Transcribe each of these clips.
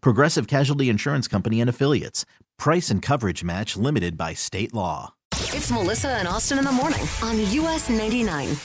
Progressive Casualty Insurance Company and Affiliates. Price and coverage match limited by state law. It's Melissa and Austin in the morning on US 99.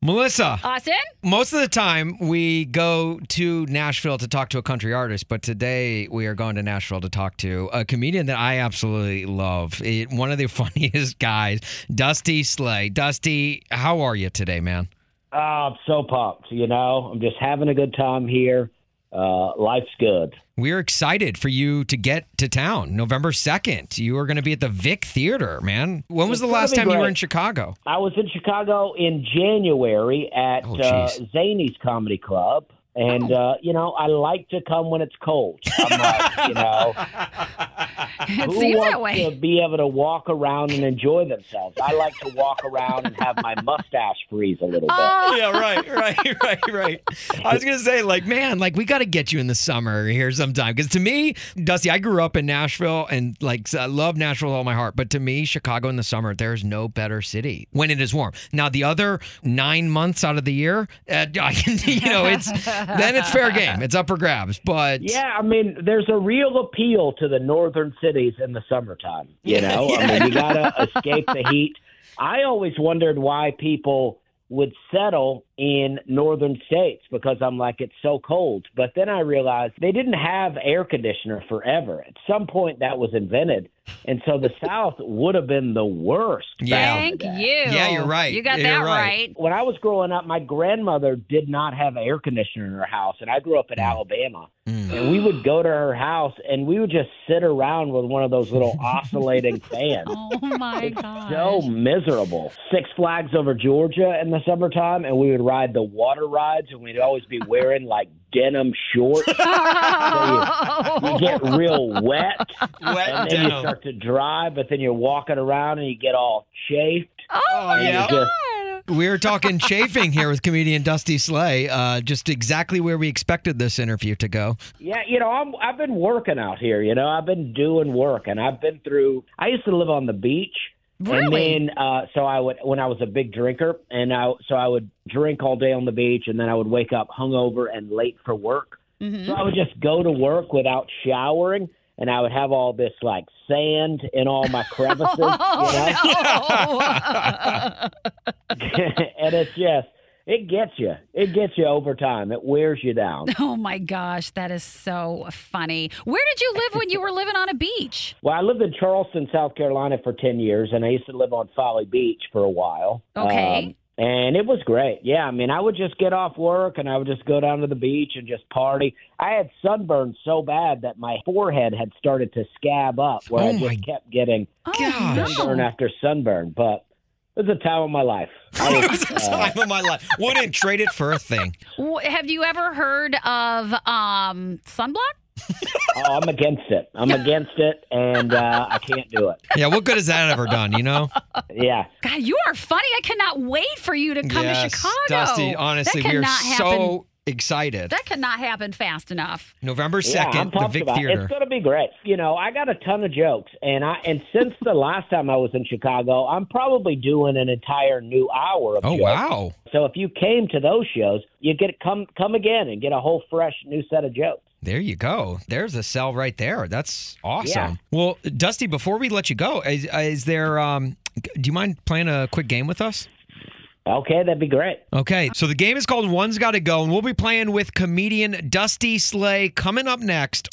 Melissa, Austin? most of the time we go to Nashville to talk to a country artist, but today we are going to Nashville to talk to a comedian that I absolutely love. It- one of the funniest guys, Dusty Slay. Dusty, how are you today, man? Oh, I'm so pumped. You know, I'm just having a good time here. Uh, life's good. We're excited for you to get to town November 2nd. You are going to be at the Vic Theater, man. When was It's the last time you were in Chicago? I was in Chicago in January at Oh, uh. Zanies Comedy Club. And, Oh. uh, you know, I like to come when it's cold. I'm like, you know, It who seems wants that way. to be able to walk around and enjoy themselves? I like to walk around and have my mustache freeze a little bit. Oh, yeah, right, right, right, right. I was gonna say, like, man, like we got to get you in the summer here sometime. Because to me, Dusty, I grew up in Nashville and like I love Nashville with all my heart. But to me, Chicago in the summer, there's no better city when it is warm. Now, the other nine months out of the year, uh, I can, you know, it's then it's fair game. It's up for grabs. But Yeah, I mean, there's a real appeal to the northern cities in the summertime. You know, I mean, you gotta escape the heat. I always wondered why people would settle in northern states because I'm like it's so cold. But then I realized they didn't have air conditioner forever. At some point, that was invented, and so the South would have been the worst. Yeah. back in the Thank you. Yeah, you're right. You got You're that right. right. When I was growing up, my grandmother did not have air conditioner in her house, and I grew up in hmm. Alabama. Mm. And we would go to her house, and we would just sit around with one of those little oscillating fans. Oh my It's god. so miserable. Six Flags over Georgia in the summertime, and we would ride the water rides, and we'd always be wearing like denim shorts. you get real wet, wet and then you start to dry, but then you're walking around and you get all chafed. Oh, and yeah. you just We're talking chafing here with comedian Dusty Slay. Uh, just exactly where we expected this interview to go. Yeah, you know, I'm, I've been working out here. You know, I've been doing work, and I've been through. I used to live on the beach, Really? and then uh, so I would when I was a big drinker, and I so I would drink all day on the beach, and then I would wake up hungover and late for work. Mm-hmm. So I would just go to work without showering, and I would have all this like sand in all my crevices, you know. Oh, and it's just it gets you, it gets you over time. It wears you down. oh my gosh, that is so funny. Where did you live when you were living on a beach? Well, I lived in Charleston, South Carolina for 10 years, and I used to live on Folly Beach for a while. Okay. Um, and it was great. Yeah, I mean, I would just get off work and I would just go down to the beach and just party. I had sunburn so bad that my forehead had started to scab up where Oh, I just kept getting Oh, Gosh. sunburn no. after sunburn. But it was a time of my life. I It was, was the uh, time of my life. Wouldn't trade it for a thing. Have you ever heard of um, sunblock? oh, I'm against it. I'm against it, and uh, I can't do it. Yeah, what good has that ever done, you know? Yeah. God, you are funny. I cannot wait for you to come yes, to Chicago. Dusty, honestly, that we are cannot happen. so excited. That cannot happen fast enough. November 2nd, I'm the Vic about it. Theater. It's going to be great. You know, I got a ton of jokes, and I and since the last time I was in Chicago, I'm probably doing an entire new hour of Oh, jokes. wow. So if you came to those shows, you get come come again and get a whole fresh new set of jokes. There you go. There's a sell right there. That's awesome. Yeah. Well, Dusty, before we let you go, is, is there, um, do you mind playing a quick game with us? Okay, that'd be great. Okay, so the game is called One's Gotta Go, and we'll be playing with comedian Dusty Slay coming up next.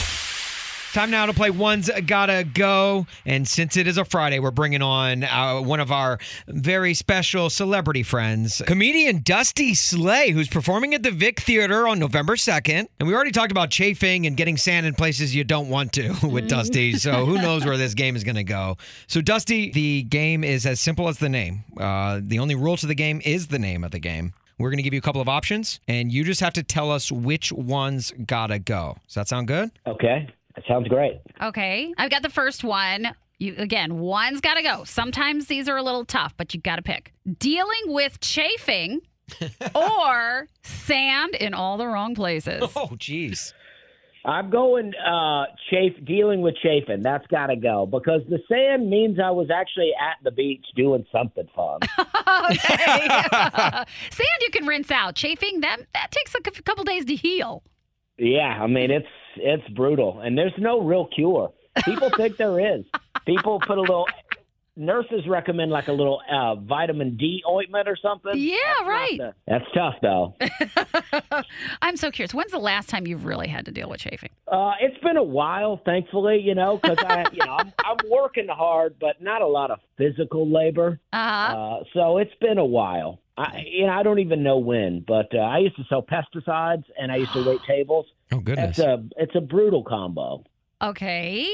Time now to play One's Gotta Go. And since it is a Friday, we're bringing on uh, one of our very special celebrity friends, comedian Dusty Slay, who's performing at the Vic Theater on November 2nd. And we already talked about chafing and getting sand in places you don't want to with Dusty. So who knows where this game is going to go. So, Dusty, the game is as simple as the name. Uh, the only rule to the game is the name of the game. We're going to give you a couple of options, and you just have to tell us which one's gotta go. Does that sound good? Okay, that sounds great. Okay. I've got the first one. You again, one's got to go. Sometimes these are a little tough, but you got to pick. Dealing with chafing or sand in all the wrong places. Oh, jeez. I'm going uh, chafe, dealing with chafing. That's got to go because the sand means I was actually at the beach doing something fun. okay. sand you can rinse out. Chafing that that takes a couple days to heal. Yeah, I mean it's it's brutal, and there's no real cure. People think there is. People put a little. Nurses recommend like a little uh, vitamin D ointment or something. Yeah, That's right. the- that's tough though. I'm so curious. When's the last time you've really had to deal with chafing? Uh, it's been a while, thankfully, you know, because I, you know, I'm, I'm working hard, but not a lot of physical labor. Uh-huh. Uh, so it's been a while. I, you know, I don't even know when, but uh, I used to sell pesticides and I used to wait tables. Oh, goodness. It's a, it's a brutal combo. Okay.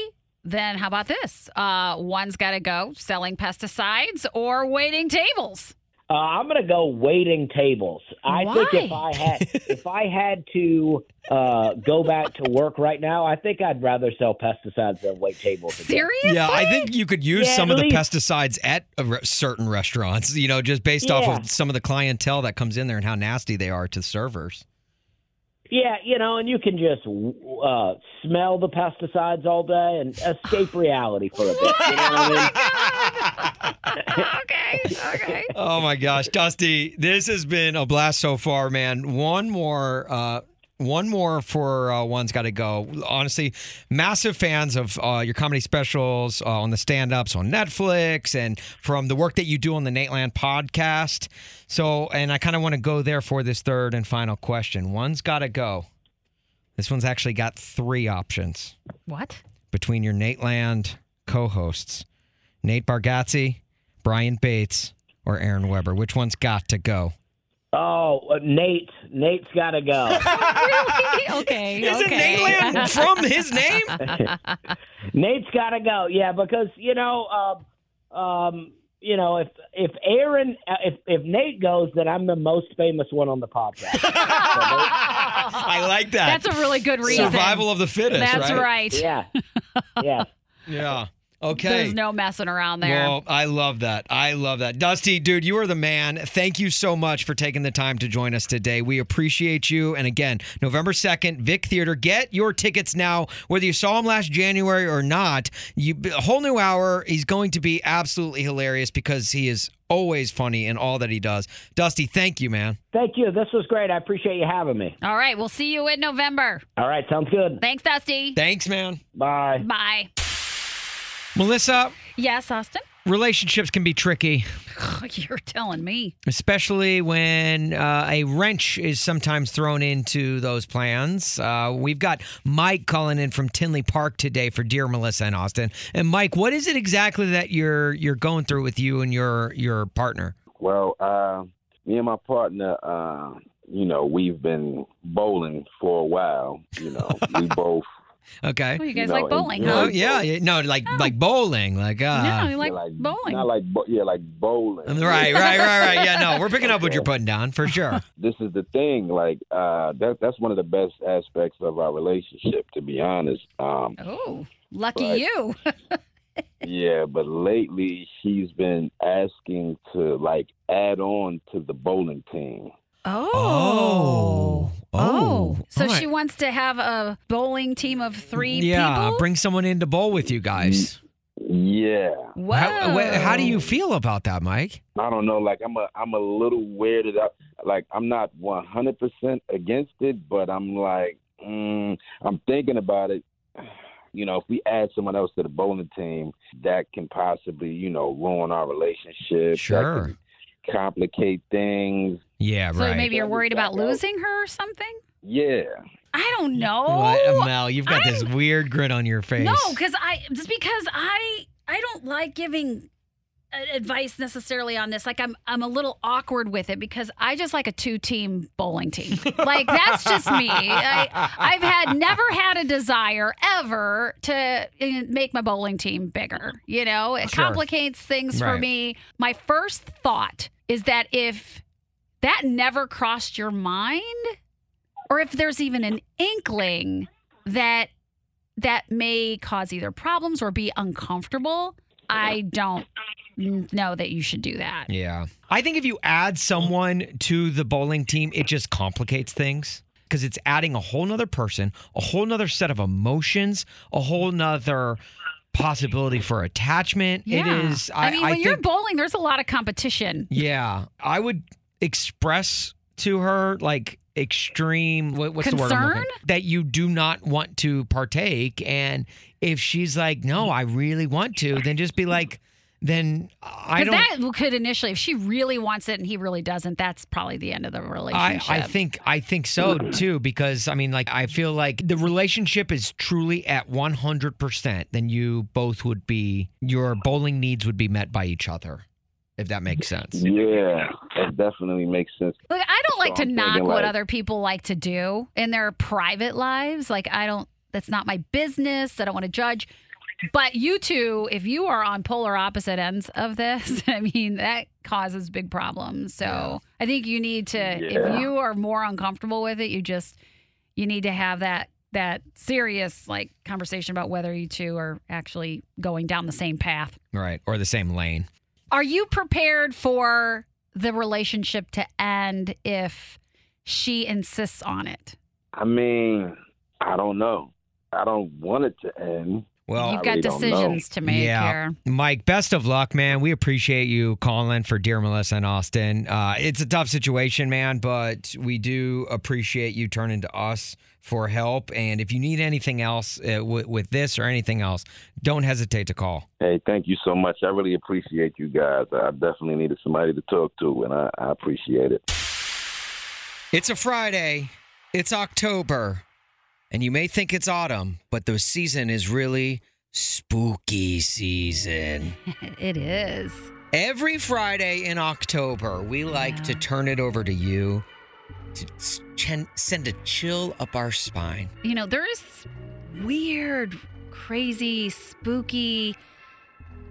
Then how about this? Uh, one's got to go selling pesticides or waiting tables. Uh, I'm going to go waiting tables. I think if I had, if I had to uh, go back to work right now, I think I'd rather sell pesticides than wait tables. again. Seriously? Yeah, I think you could use Yeah, some at of the pesticides at a re- certain restaurants, you know, just based off of some of the clientele that comes in there and how nasty they are to servers. Yeah, you know, and you can just uh, smell the pesticides all day and escape reality for a bit. You know what I mean? okay. Okay. Oh my gosh, Dusty, this has been a blast so far, man. One more, uh, one more for uh, one's got to go. Honestly, massive fans of uh, your comedy specials uh, on the stand-ups on Netflix and from the work that you do on the Nateland podcast. So, and I kind of want to go there for this third and final question. One's got to go. This one's actually got three options What? between your Nateland co-hosts, Nate Bargatze, Brian Bates, or Aaron Weber. Which one's got to go? Oh, uh, Nate, Nate's got to go. really? Okay. Is okay. it Nateland from his name? Nate's got to go. Yeah, because you know, um, um, you know, if if Aaron, uh, if if Nate goes, then I'm the most famous one on the podcast. I like that. That's a really good reason. Survival of the fittest. That's right. right. yeah, yeah. Yeah. Okay. There's no messing around there. Well, I love that. I love that. Dusty, dude, you are the man. Thank you so much for taking the time to join us today. We appreciate you. And again, November 2nd, Vic Theater. Get your tickets now, whether you saw him last January or not. You a whole new hour. He's going to be absolutely hilarious because he is always funny in all that he does. Dusty, thank you, man. Thank you. This was great. I appreciate you having me. All right. We'll see you in November. All right, sounds good. Thanks, Dusty. Thanks, man. Bye. Bye. Melissa, Yes, Austin? relationships can be tricky. You're telling me. especially when uh, a wrench is sometimes thrown into those plans. Uh, we've got Mike calling in from Tinley Park today for Dear Melissa and Austin. And Mike, what is it exactly that you're you're going through with you and your your partner? Well, uh, me and my partner, uh, you know, we've been bowling for a while. You know, we both. Okay. Oh, you guys know, like bowling, enjoy huh? Oh yeah, yeah, no, like like bowling, like uh, no, you like yeah, bowling. Not like, bo- yeah, like bowling. right, right, right, right. Yeah, no, we're picking up what you're putting down for sure. This is the thing. Like, uh, that that's one of the best aspects of our relationship, to be honest. Um, oh, lucky Right. you. yeah, but lately she's been asking to like add on to the bowling team. Oh. Oh. So All right. she wants to have a bowling team of three yeah, people? bring someone in to bowl with you guys. Yeah. Whoa. How, how do you feel about that, Mike? I don't know. Like I'm a I'm a little weirded out. Like I'm not 100 percent against it, but I'm like mm, I'm thinking about it. You know, if we add someone else to the bowling team, that can possibly you know ruin our relationship. That Sure. can complicate things. Yeah, So right. maybe you're worried about That- that- losing her or something? Yeah. I don't know. What, Mel, you've got this I'm- weird grin on your face. No, because I just because I I don't like giving uh, advice necessarily on this. Like I'm I'm a little awkward with it because I just like a two team bowling team. like that's just me. I, I've had never had a desire ever to uh, make my bowling team bigger. You know, it Sure. complicates things for me. My first thought is that if that never crossed your mind, or if there's even an inkling that that may cause either problems or be uncomfortable, I don't know that you should do that. Yeah. I think if you add someone to the bowling team, it just complicates things because it's adding a whole nother person, a whole nother set of emotions, a whole nother possibility for attachment. It is. I, mean, when you're think- bowling, there's a lot of competition. Yeah. I would express to her like extreme what, what's the word I'm looking- that you do not want to partake. And if she's like no I really want to then just be like then I don't that could initially, if she really wants it and he really doesn't, that's probably the end of the I, relationship. I think I think so too because I mean like I feel like the relationship is truly at 100% then you both would be your bowling needs would be met by each other if that makes sense. Yeah, that definitely makes sense. Look, I don't like So to I'm knock what like- other people like to do in their private lives. Like, I don't, that's not my business. I don't want to judge. But you two, if you are on polar opposite ends of this, I mean, that causes big problems. So I think you need to, Yeah. if you are more uncomfortable with it, you just, you need to have that that serious like conversation about whether you two are actually going down the same path. Right or the same lane. Are you prepared for the relationship to end if she insists on it? I mean, I don't know. I don't want it to end. Well, You've got really decisions to make Yeah. here. Mike, best of luck, man. We appreciate you calling for Dear Melissa and Austin. Uh, it's a tough situation, man, but we do appreciate you turning to us for help. And if you need anything else uh, w- with this or anything else, don't hesitate to call. Hey, thank you so much. I really appreciate you guys. I definitely needed somebody to talk to, and I, I appreciate it. It's a Friday. It's October. And you may think it's autumn, but the season is really spooky season. It is. Every Friday in October, we like to turn it over to you to send a chill up our spine. You know, there's weird, crazy, spooky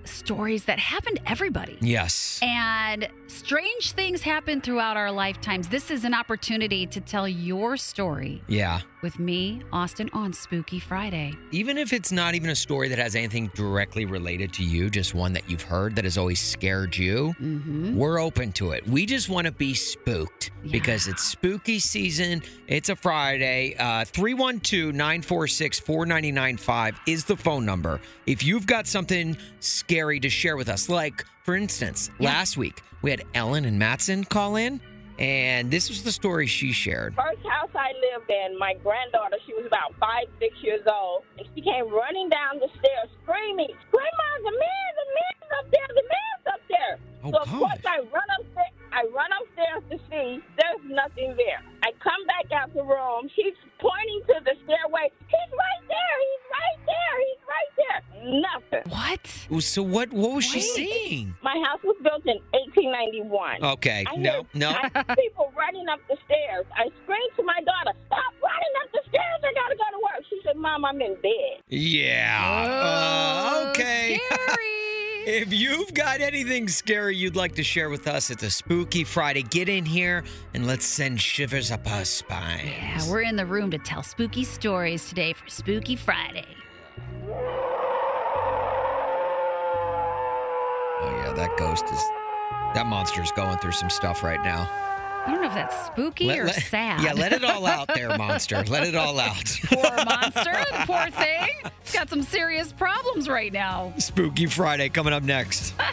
stories that happen to everybody. Yes. And strange things happen throughout our lifetimes. This is an opportunity to tell your story Yeah. with me, Austin, on Spooky Friday. Even if it's not even a story that has anything directly related to you, just one that you've heard that has always scared you, Mm-hmm. we're open to it. We just want to be spooked because it's spooky season. It's a Friday. Uh, 312 946 4995 is the phone number. If you've got something scary to share with us, like, for instance, last week we had Ellen and Matteson call in, and this was the story she shared. First house I lived in, my granddaughter, she was about five, six years old, and she came running down the stairs screaming, Grandma, the man, the man's up there, the man's up there. Oh, so of God. course I run upstairs I run upstairs to see there's nothing there. I come back out the room, she's pointing to the stairway. He's right there, he's right there, he's right there. Nothing. What? So, what, what was she Wait. seeing? My house was built in 1891. Okay, I no, heard- no. I heard people running up the stairs. I screamed to my daughter, "Stop running up the stairs! I gotta go to work." She said, "Mom, I'm in bed." Yeah. Uh, okay. Scary. If you've got anything scary you'd like to share with us, it's a spooky Friday. Get in here and let's send shivers up our spines. yeah, we're in the room to tell spooky stories today for Spooky Friday. Oh yeah, that ghost is that monster's going through some stuff right now. I don't know if that's spooky Let- or let- sad. Yeah, let it all out there, monster. Let it all out. poor monster, the poor thing. It's got some serious problems right now. Spooky Friday coming up next.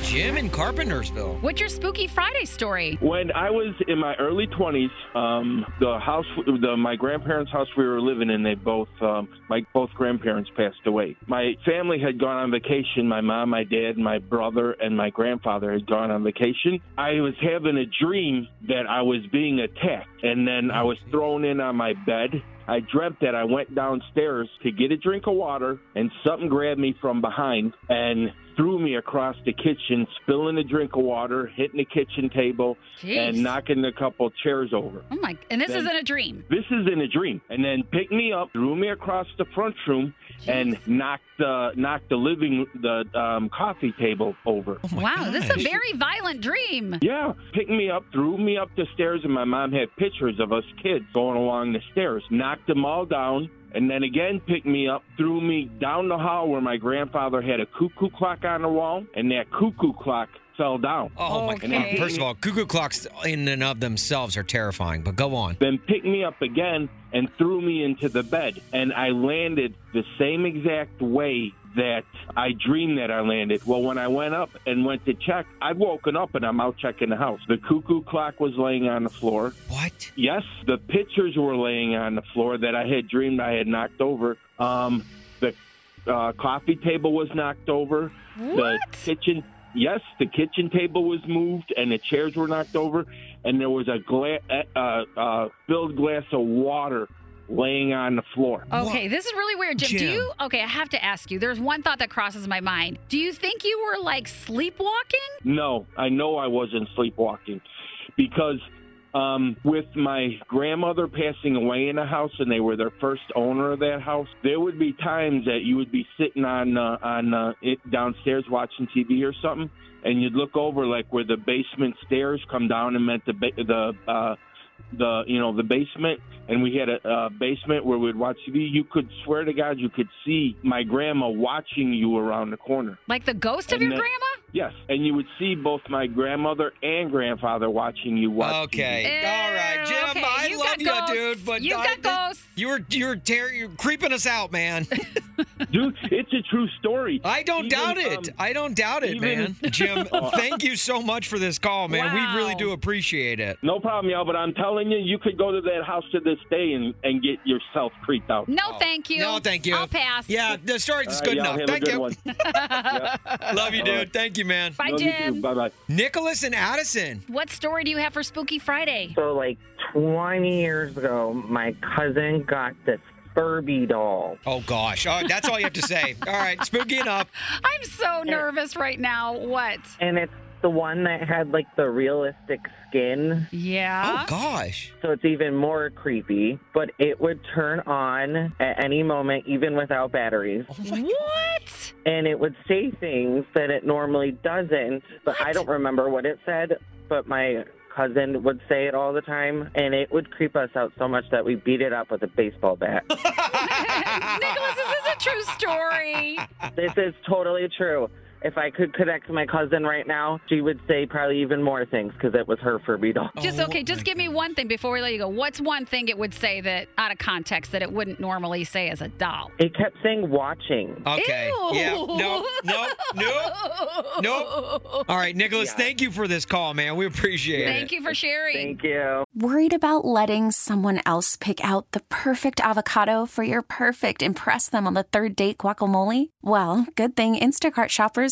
Jim in Carpentersville. What's your spooky Friday story? When I was in my early 20s, um, the house, the, my grandparents' house we were living in, they both, um, my both grandparents passed away. My family had gone on vacation. My mom, my dad, my brother, and my grandfather had gone on vacation. I was having a dream that I was being attacked, and then I was thrown in on my bed. I dreamt that I went downstairs to get a drink of water, and something grabbed me from behind and threw me across the kitchen, spilling a drink of water, hitting the kitchen table, Jeez. and knocking a couple chairs over. Oh my! And this Then- isn't a dream. This is in a dream, and then picked me up, threw me across the front room, and knocked uh, knocked the living the um, coffee table over. wow, this is a very violent dream. Yeah, picked me up, threw me up the stairs, and my mom had pictures of us kids going along the stairs. Knocked them all down, and then again picked me up, threw me down the hall where my grandfather had a cuckoo clock on the wall, and that cuckoo clock fell down. Oh, oh my And god! First of all, cuckoo clocks in and of themselves are terrifying. But go on. then picked me up again and threw me into the bed. And I landed the same exact way that I dreamed that I landed. Well, when I went up and went to check, I'd woken up and I'm out checking the house. The cuckoo clock was laying on the floor. What? Yes, the pictures were laying on the floor that I had dreamed I had knocked over. Um, the uh, coffee table was knocked over. What? The kitchen, yes, the kitchen table was moved and the chairs were knocked over, and there was a gla- uh, uh, filled glass of water laying on the floor. Okay, this is really weird, Jim. Do you? Okay, I have to ask you. There's one thought that crosses my mind. Do you think you were like sleepwalking? No, I know I wasn't sleepwalking because um, with my grandmother passing away in the house and they were their first owner of that house, there would be times that you would be sitting on uh, on uh, it downstairs watching TV or something, and you'd look over like where the basement stairs come down and meant the ba- the uh, the you know the basement and we had a, a basement where we'd watch TV. You could swear to God you could see my grandma watching you around the corner. Like the ghost of And your then- grandma? Yes, and you would see both my grandmother and grandfather watching you watch. Okay. All right, Jim. okay, I you love got you, ghosts. dude. But You I- got ghosts. You were you're ter- you're creeping us out, man. Dude, it's a true story. I don't Even, doubt it. um, I don't doubt it, even- man. Jim, Oh. thank you so much for this call, man. We really do appreciate it. No problem, y'all. But I'm telling you, you could go to that house to this day and, and get yourself creeped out. No, thank you. No, thank you. I'll pass. Yeah, the story's All uh, right, good y'all enough. Thank good you. one. Love you, dude. right. Thank you, man. Bye, Jim. Bye bye. Nicholas and Addison. What story do you have for Spooky Friday? So, like 20 years ago, my cousin got this Furby doll. Oh gosh, oh, that's all you have to say. All right, spooky enough. I'm so nervous right now. What? And it's the one that had like the realistic skin. Yeah. Oh gosh. So it's even more creepy, but it would turn on at any moment, even without batteries. Oh, what? And it would say things that it normally doesn't, but I don't remember what it said, but my cousin would say it all the time, and it would creep us out so much that we beat it up with a baseball bat. Nicholas, this is a true story. this is totally true. If I could connect to my cousin right now, she would say probably even more things because it was her Furby doll. Just oh okay, just give me one thing before we let you go. What's one thing it would say that out of context that it wouldn't normally say as a doll? It kept saying watching. Okay. Yeah. No. No. No. Nope. All right, Nicholas. Thank you for this call, man. We appreciate it. Thank you for sharing. Thank you. Worried about letting someone else pick out the perfect avocado for your perfect impress them on the third date guacamole? Well, good thing Instacart shoppers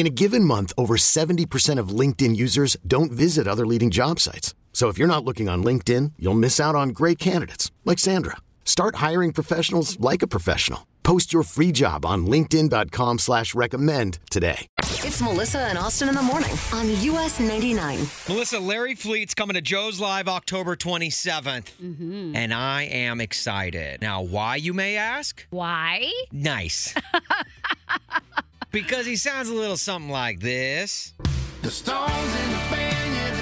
In a given month, over 70% of LinkedIn users don't visit other leading job sites. So if you're not looking on LinkedIn, you'll miss out on great candidates like Sandra. Start hiring professionals like a professional. Post your free job on linkedin.com slash recommend today. It's Melissa and Austin in the morning on US 99. Melissa, Larry Fleet's coming to Joe's Live October 27th, Mm-hmm. and I am excited. Now, why, you may ask? Why? Nice. because he sounds a little something like this. The stones in the band, yeah,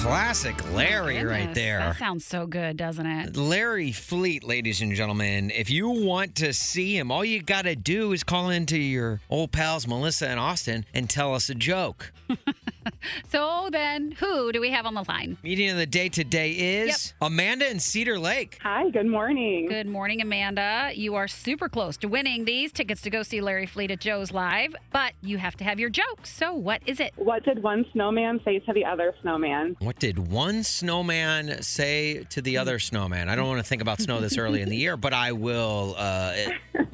Classic Larry right there. That sounds so good, doesn't it? Larry Fleet, ladies and gentlemen. If you want to see him, all you got to do is call into your old pals Melissa and Austin and tell us a joke. So then, who do we have on the line? Meeting of the day today is Amanda in Cedar Lake. Hi, good morning. Good morning, Amanda. You are super close to winning these tickets to go see Larry Fleet at Joe's Live, but you have to have your joke. So, what is it? What did one snowman say to the other snowman? What did one snowman say to the other snowman? I don't want to think about snow this early in the year, but I will. Uh,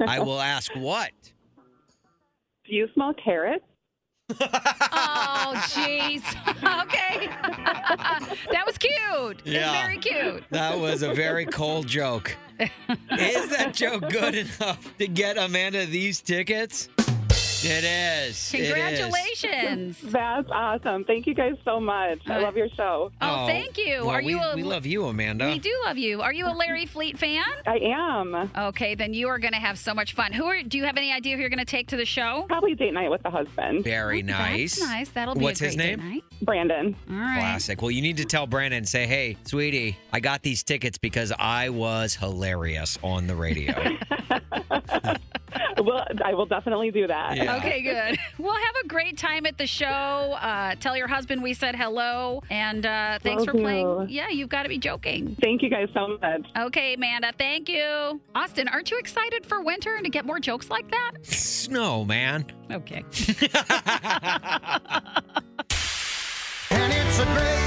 I will ask what. Do you smell carrots? Oh, jeez. okay. that was cute. Yeah. It's very cute. That was a very cold joke. Is that joke good enough to get Amanda these tickets? It is. It is. Congratulations. That's awesome. Thank you guys so much. I love your show. Oh, oh, thank you. well, Are we, you a we love you, Amanda. We do love you. Are you a Larry Fleet fan? I am. Okay, then you are going to have so much fun. Who are? Do you have any idea who you're going to take to the show? Probably date night with the husband. Very oh, nice. That's nice. That'll be What's a great his date name? night. Brandon. All right. Classic. Well, you need to tell Brandon, say, hey, sweetie, I got these tickets because I was hilarious on the radio. well, I will definitely do that. Yeah. Okay, good. Well, have a great time at the show. Uh, tell your husband we said hello, and uh, thanks Will for playing. do. Yeah, you've got to be joking. Thank you guys so much. Okay, Amanda. Thank you. Austin, aren't you excited for winter and to get more jokes like that? Snow, man. Okay. And it's a great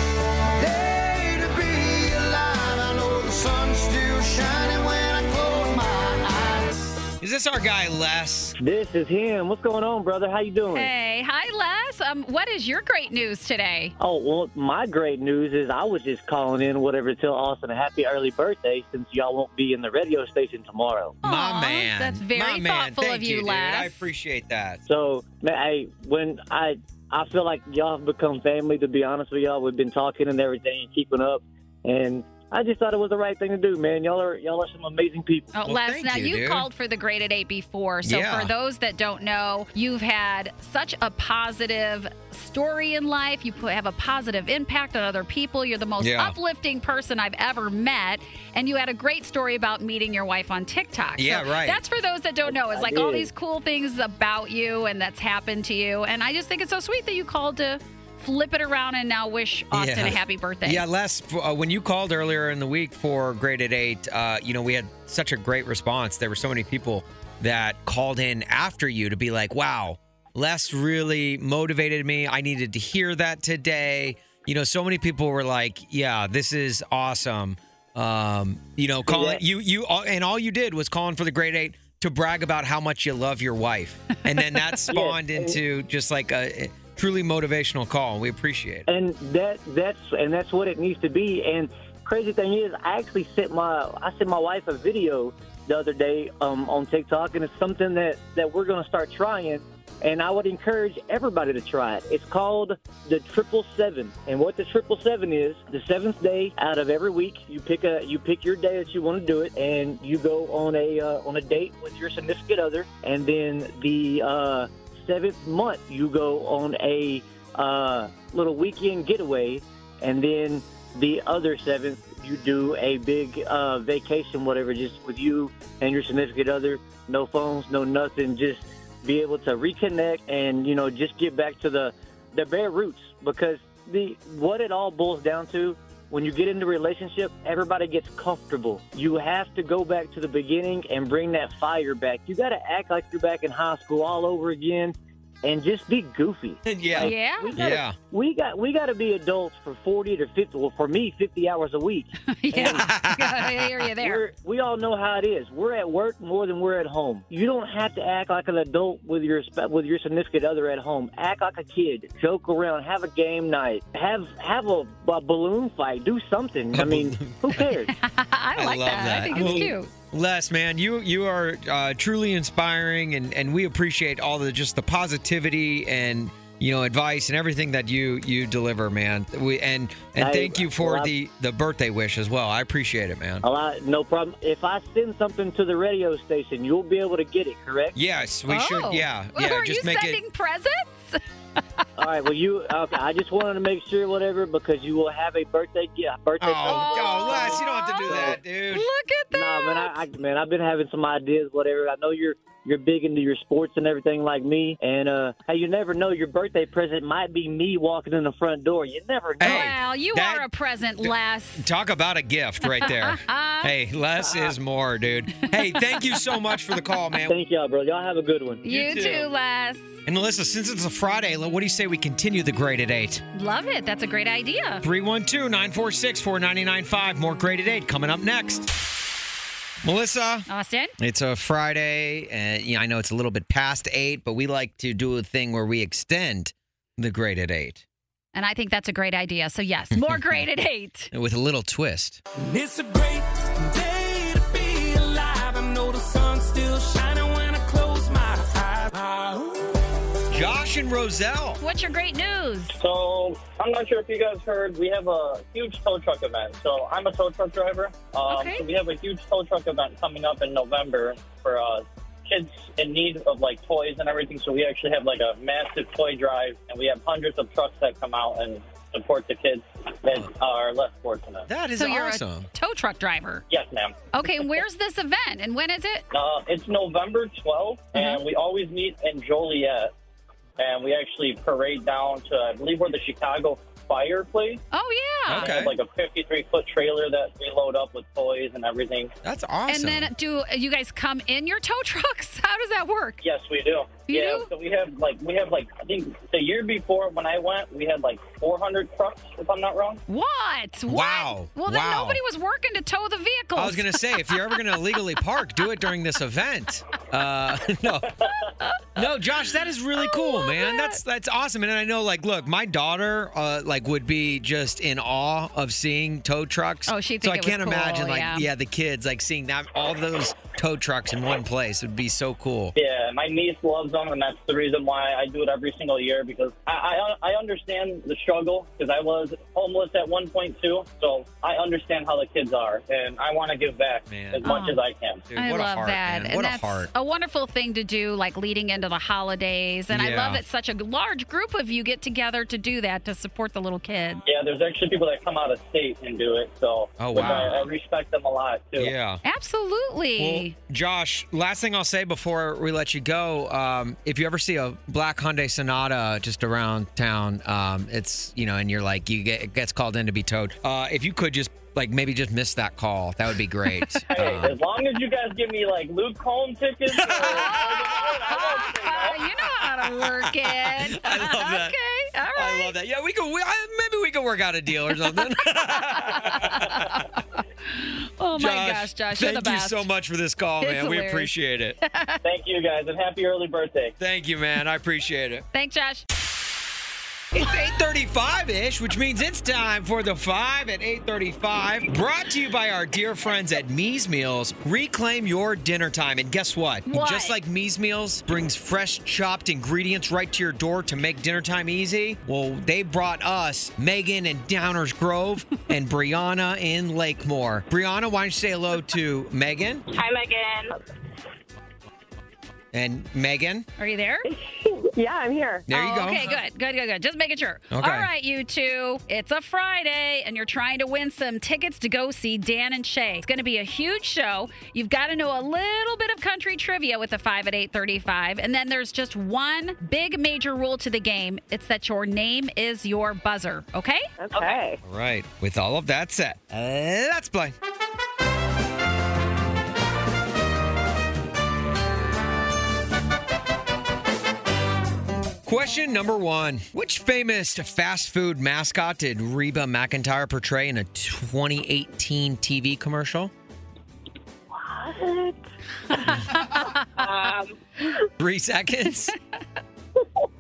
Is this our guy Les? This is him. What's going on, brother? How you doing? Hey, hi, Les. Um, what is your great news today? Oh, well, my great news is I was just calling in, whatever, to tell Austin a happy early birthday since y'all won't be in the radio station tomorrow. My man. that's very My man. thoughtful Thank of you, dude. Les. I appreciate that. So, man, I, when I, I feel like y'all have become family, to be honest with y'all. We've been talking and everything and keeping up. And I just thought it was the right thing to do, man. Y'all are, y'all are some amazing people. Oh, Les, now you've called for the Great at Eight before. So, Yeah. for those that don't know, you've had such a positive story in life. You put, have a positive impact on other people. You're the most Yeah. uplifting person I've ever met. And you had a great story about meeting your wife on TikTok. Yeah, So right. That's for those that don't know. It's like all these cool things about you and that's happened to you. And I just think it's so sweet that you called to flip it around and now wish Austin Yeah. a happy birthday. Yeah, Les, uh, when you called earlier in the week for Great at 8, uh, you know, we had such a great response. There were so many people that called in after you to be like, wow, Les really motivated me. I needed to hear that today. You know, so many people were like, yeah, this is awesome. Um, you know, calling you, you, all- and all you did was calling for the Grade 8 to brag about how much you love your wife. And then that spawned into just like a, a truly motivational call. We appreciate it. and that that's and that's what it needs to be. And crazy thing is, I actually sent my I sent my wife a video the other day um, on TikTok, and it's something that that we're going to start trying. And I would encourage everybody to try it. It's called the triple seven. And what the triple seven is, the seventh day out of every week, you pick a you pick your day that you want to do it, and you go on a uh, on a date with your significant other, and then the uh, seventh month you go on a uh, little weekend getaway, and then the other seventh you do a big uh, vacation, whatever, just with you and your significant other. No phones, no nothing. Just be able to reconnect and you know just get back to the the bare roots because the what it all boils down to when you get into a relationship everybody gets comfortable. You have to go back to the beginning and bring that fire back. You got to act like you're back in high school all over again and just be goofy yeah Like, Yeah. we gotta, Yeah. we got we got to be adults for 40 to 50 well for me 50 hours a week yeah, I hear you there. we're, we all know how it is. We're at work more than we're at home. You don't have to act like an adult with your with your significant other at home. Act like a kid. Joke around. Have a game night. Have have a, a balloon fight. Do something. I mean, who cares? I like love that. that. I think it's Well, cute. Les, man, you you are uh, truly inspiring, and, and we appreciate all the just the positivity and you know advice and everything that you you deliver, man. We and and I- thank you for well, the the birthday wish as well. I appreciate it, man. A lot, no problem. If I send something to the radio station, you'll be able to get it. Correct? Yes, we should. Oh. Yeah, yeah. Are just you make sending it. presents? All right. Well, you. Okay. I just wanted to make sure, whatever, because you will have a birthday. Yeah, birthday. Oh, present. oh, Les, you don't have to do that, dude. Look at that. Nah, man, I, I man, I've been having some ideas, whatever. I know you're you're big into your sports and everything like me, and uh, hey, you never know. Your birthday present might be me walking in the front door. You never know. well, you that- are a present, Les. Talk about a gift right there. hey, less is more, dude. Hey, thank you so much for the call, man. Thank y'all, bro. Y'all have a good one. You, too, Les. And Melissa, since it's a Friday, what do you say we continue the great at eight? Love it. That's a great idea. 312 946 4995. More great at eight coming up next. Melissa. Austin? It's a Friday, and you know, I know it's a little bit past eight, but we like to do a thing where we extend the grade at eight And I think that's a great idea. So, yes, more great at eight. with a little twist. It's a great day Josh and Roselle. What's your great news? So I'm not sure if you guys heard, we have a huge tow truck event. So I'm a tow truck driver. Um, Okay. So we have a huge tow truck event coming up in November for uh, kids in need of like toys and everything. So we actually have like a massive toy drive, and we have hundreds of trucks that come out and support the kids that are less fortunate. That so, you're a tow truck driver. Yes, ma'am. Okay, where's this event and when is it? Uh, it's November 12th, and we always meet in Joliet, and we actually parade down to, I believe, where the Chicago Fire place. Oh, yeah. We have like a 53 foot trailer that we load up with toys and everything. That's awesome. And then do you guys come in your tow trucks? How does that work? Yes, we do. You yeah, do? so we have like we have like I think the year before when I went, we had like 400 trucks, if I'm not wrong. What? What? Wow. Well, then Wow. nobody was working to tow the vehicles. I was gonna say, if you're ever gonna illegally park, do it during this event. Uh, no, no, Josh, that is really cool, man. That's that's awesome. And I know, like, look, my daughter, uh, like, would be just in awe of seeing tow trucks. Oh, she'd So think I can't cool, imagine, like, yeah. yeah. the kids, like, seeing that all those tow trucks in one place would be so cool. Yeah, my niece loves them, and that's the reason why I do it every single year because I I, I understand the struggle because I was homeless at one point too, so I understand how the kids are, and I want to give back as much Oh. as I can. I love that. and that's a wonderful thing to do, like leading into the holidays. And I love that such a large group of you get together to do that to support the little kids. Yeah, there's actually people that come out of state and do it, so Oh, uh, wow. I, I respect them a lot too. Yeah. Absolutely. Well, Josh, last thing I'll say before we let you go, um, if you ever see a black Hyundai Sonata just around town, um, it's you know, and you're like, you get it gets called in to be towed. Uh, if you could just like maybe just miss that call, that would be great. Hey, Um, as long as you guys give me like Luke Combs tickets, or, Uh, you know how to work it. I love that. Okay, all right. I love that. Yeah, we could. We, maybe we could work out a deal or something. Oh my gosh, Josh, you're thank the you so much for this call, It's man. We appreciate it. Thank you guys, and happy early birthday. Thank you, man. I appreciate it. Thanks, Josh. It's 8:35-ish, which means it's time for the 5 at 8:35. Brought to you by our dear friends at Me's Meals. Reclaim your dinner time. And guess what? What? Just like Me's Meals brings fresh chopped ingredients right to your door to make dinner time easy, well, they brought us Megan in Downers Grove and Brianna in Lakemoor. Brianna, why don't you say hello to Megan Hi, Megan. And Megan? Are you there? Yeah, I'm here. There you Oh, go. Okay, good, good, good, good. Just making sure. Okay. All right, you two. It's a Friday, and you're trying to win some tickets to go see Dan and Shay. It's going to be a huge show. You've got to know a little bit of country trivia with the five at eight thirty-five, and then there's just one big major rule to the game. It's that your name is your buzzer. Okay? Okay. All right. With all of that set, uh, let's play. Question number one Which famous fast food mascot did Reba McEntire portray in a 2018 TV commercial? What? um, Three seconds.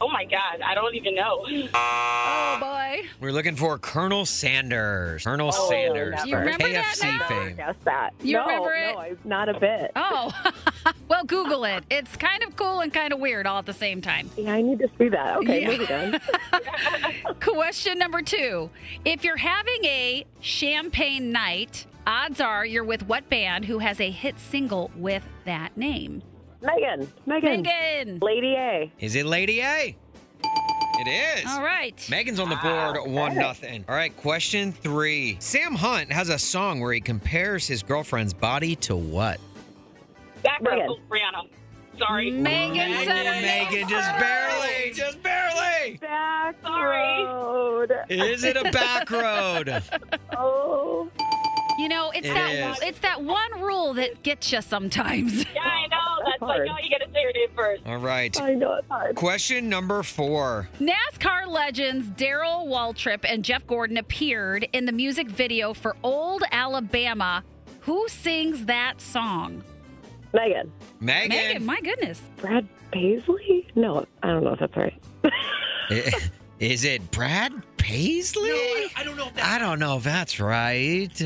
oh my God, I don't even know. Oh boy. We're looking for Colonel Sanders. Colonel Oh, Sanders. never. You remember that KFC now? fame. Guess that. You no, remember No, it? I, not a bit. Oh, well, Google it. It's kind of cool and kind of weird all at the same time. Yeah, I need to see that. Okay, Yeah. moving on. Question number two. If you're having a champagne night, odds are you're with what band who has a hit single with that name? Megan. Megan. Megan. Lady A. Is it Lady A? It is. All right. Megan's on the board, ah, one nothing. All right, question three. Sam Hunt has a song where he compares his girlfriend's body to what? Back Megan. row, Brianna. Sorry. Megan said her Megan, just barely, just barely. Back Sorry. road. Is it a back road? Oh. You know, it's It that is. it's that one rule that gets you sometimes. Yeah, I know. That's like, hard. no, you got to say your name first. All right. I know it's hard. Question number four. NASCAR legends Darrell Waltrip and Jeff Gordon appeared in the music video for Old Alabama. Who sings that song? Megan. Megan. Megan, my goodness. Brad Paisley? No, I don't know if that's right. Is it Brad Paisley? No, I don't know if that's I don't know if that's right.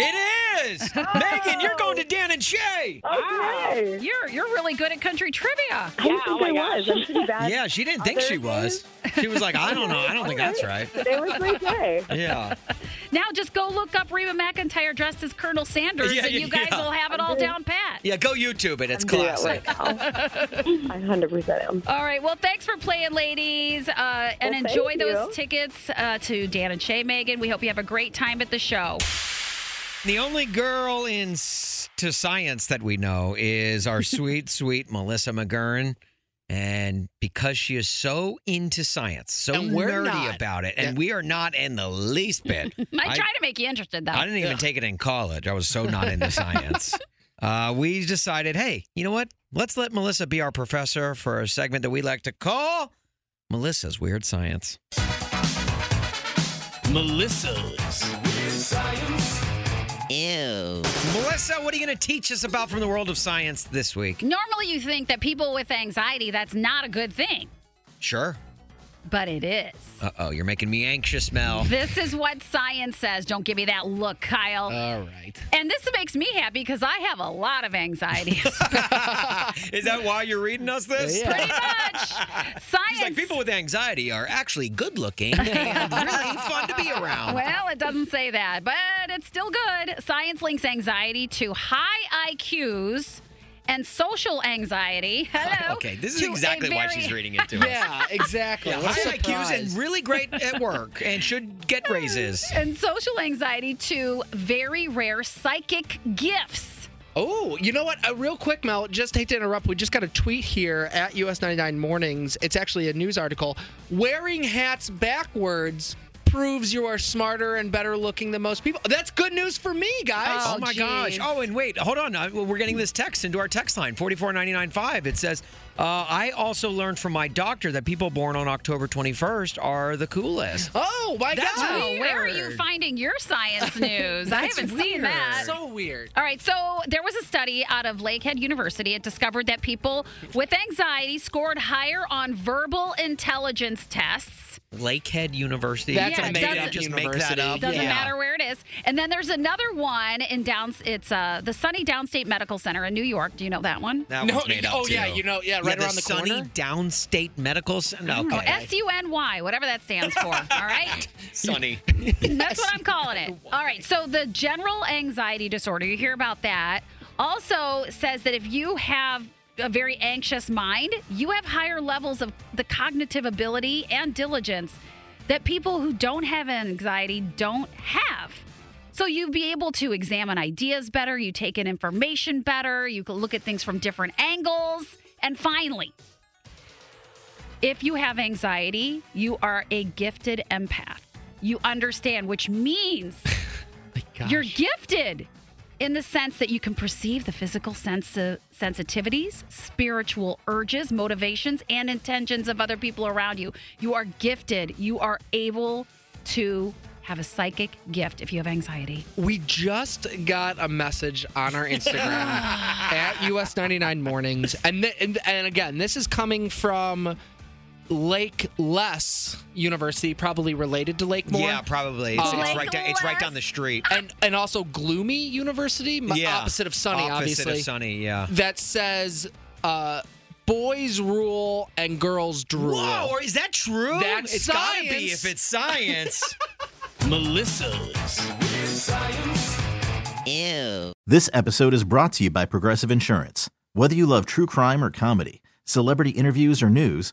It is. Megan, you're going to Dan and Shay. Okay. You're you're really good at country trivia. I didn't oh think my I was. I'm pretty bad. Yeah, she didn't think she was. She was like, I don't know. I don't think that's right. It was my day. Yeah. Now just go look up Reba McEntire dressed as Colonel Sanders, Yeah, and you guys yeah. will have it all down pat. Yeah, go YouTube it. It's I'm doing it classic. right now. I 100% am. All right. Well, thanks for playing, ladies, uh, and Well, thank enjoy those you. tickets uh, to Dan and Shay, Megan. We hope you have a great time at the show. The only girl in s- to science that we know is our sweet, sweet Melissa McGurn. And because she is so into science, so And we're nerdy not. about it, and Yeah. we are not in the least bit. I try to make you interested, though. I didn't even Yeah. take it in college. I was so not into science. Uh, we decided, hey, you know what? Let's let Melissa be our professor for a segment that we like to call Melissa's Weird Science. Melissa's. Ew. Melissa, what are you going to teach us about from the world of science this week? Normally, you think that people with anxiety, that's not a good thing, Sure. But it is. Uh oh, you're making me anxious, Mel. This is what science says. Don't give me that look, Kyle. All right. and this makes me happy because I have a lot of anxiety. Is that why you're reading us this? Yeah. Pretty much. She's Science. like, people with anxiety are actually good looking and really fun to be around. Well, it doesn't say that, but it's still good. Science links anxiety to high IQs and social anxiety. Hello. Okay, this is to a exactly why she's reading it to us. Yeah, exactly. Yeah, What a high IQs and really great at work and should get raises. And social anxiety to very rare psychic gifts. Oh, you know what? Uh, real quick, Mel, just hate to interrupt. We just got a tweet here at US 99 Mornings. It's actually a news article. Wearing hats backwards proves you are smarter and better looking than most people. That's good news for me, guys. Oh, my gosh. Oh, and wait, hold on. Uh, We're getting this text into our text line, 44995. It says, uh, I also learned from my doctor that people born on October 21st are the coolest. Oh, my That's God. Oh, where are you finding your science news? I haven't seen weird. that. So weird. All right, so there was a study out of Lakehead University. It discovered that people with anxiety scored higher on verbal intelligence tests. Lakehead University. That's Yeah, a it made-up Just make that university. up. Doesn't Yeah. matter where it is. And then there's another one in Downs. It's uh, the Sunny Downstate Medical Center in New York. Do you know that one? That No, one's made up too. oh, too. yeah, you know, yeah, right the around the Sunny corner. Downstate Medical Center. Oh, S U N Y, whatever that stands for. All right. Sunny. That's what I'm calling it. All right. So the general anxiety disorder, you hear about that, also says that if you have a very anxious mind, you have higher levels of the cognitive ability and diligence that people who don't have anxiety don't have. So you'd be able to examine ideas better, you take in information better, you can look at things from different angles. And finally, if you have anxiety, you are a gifted empath. You understand, which means you're gifted in the sense that you can perceive the physical sensi- sensitivities, spiritual urges, motivations, and intentions of other people around you. You are gifted. You are able to have a psychic gift if you have anxiety. We just got a message on our Instagram at US99 Mornings. And, th- and and again, this is coming from Lake Less University, probably related to Lakemoor. Yeah, probably. It's, it's Um, right down. It's right down the street. and and also Gloomy University, Yeah. opposite of Sunny, Opposite obviously. Opposite of Sunny, yeah. That says uh, boys rule and girls drool. Whoa, or is that true? That's It's gotta be if it's science. Melissa's. Ew. This episode is brought to you by Progressive Insurance. Whether you love true crime or comedy, celebrity interviews or news,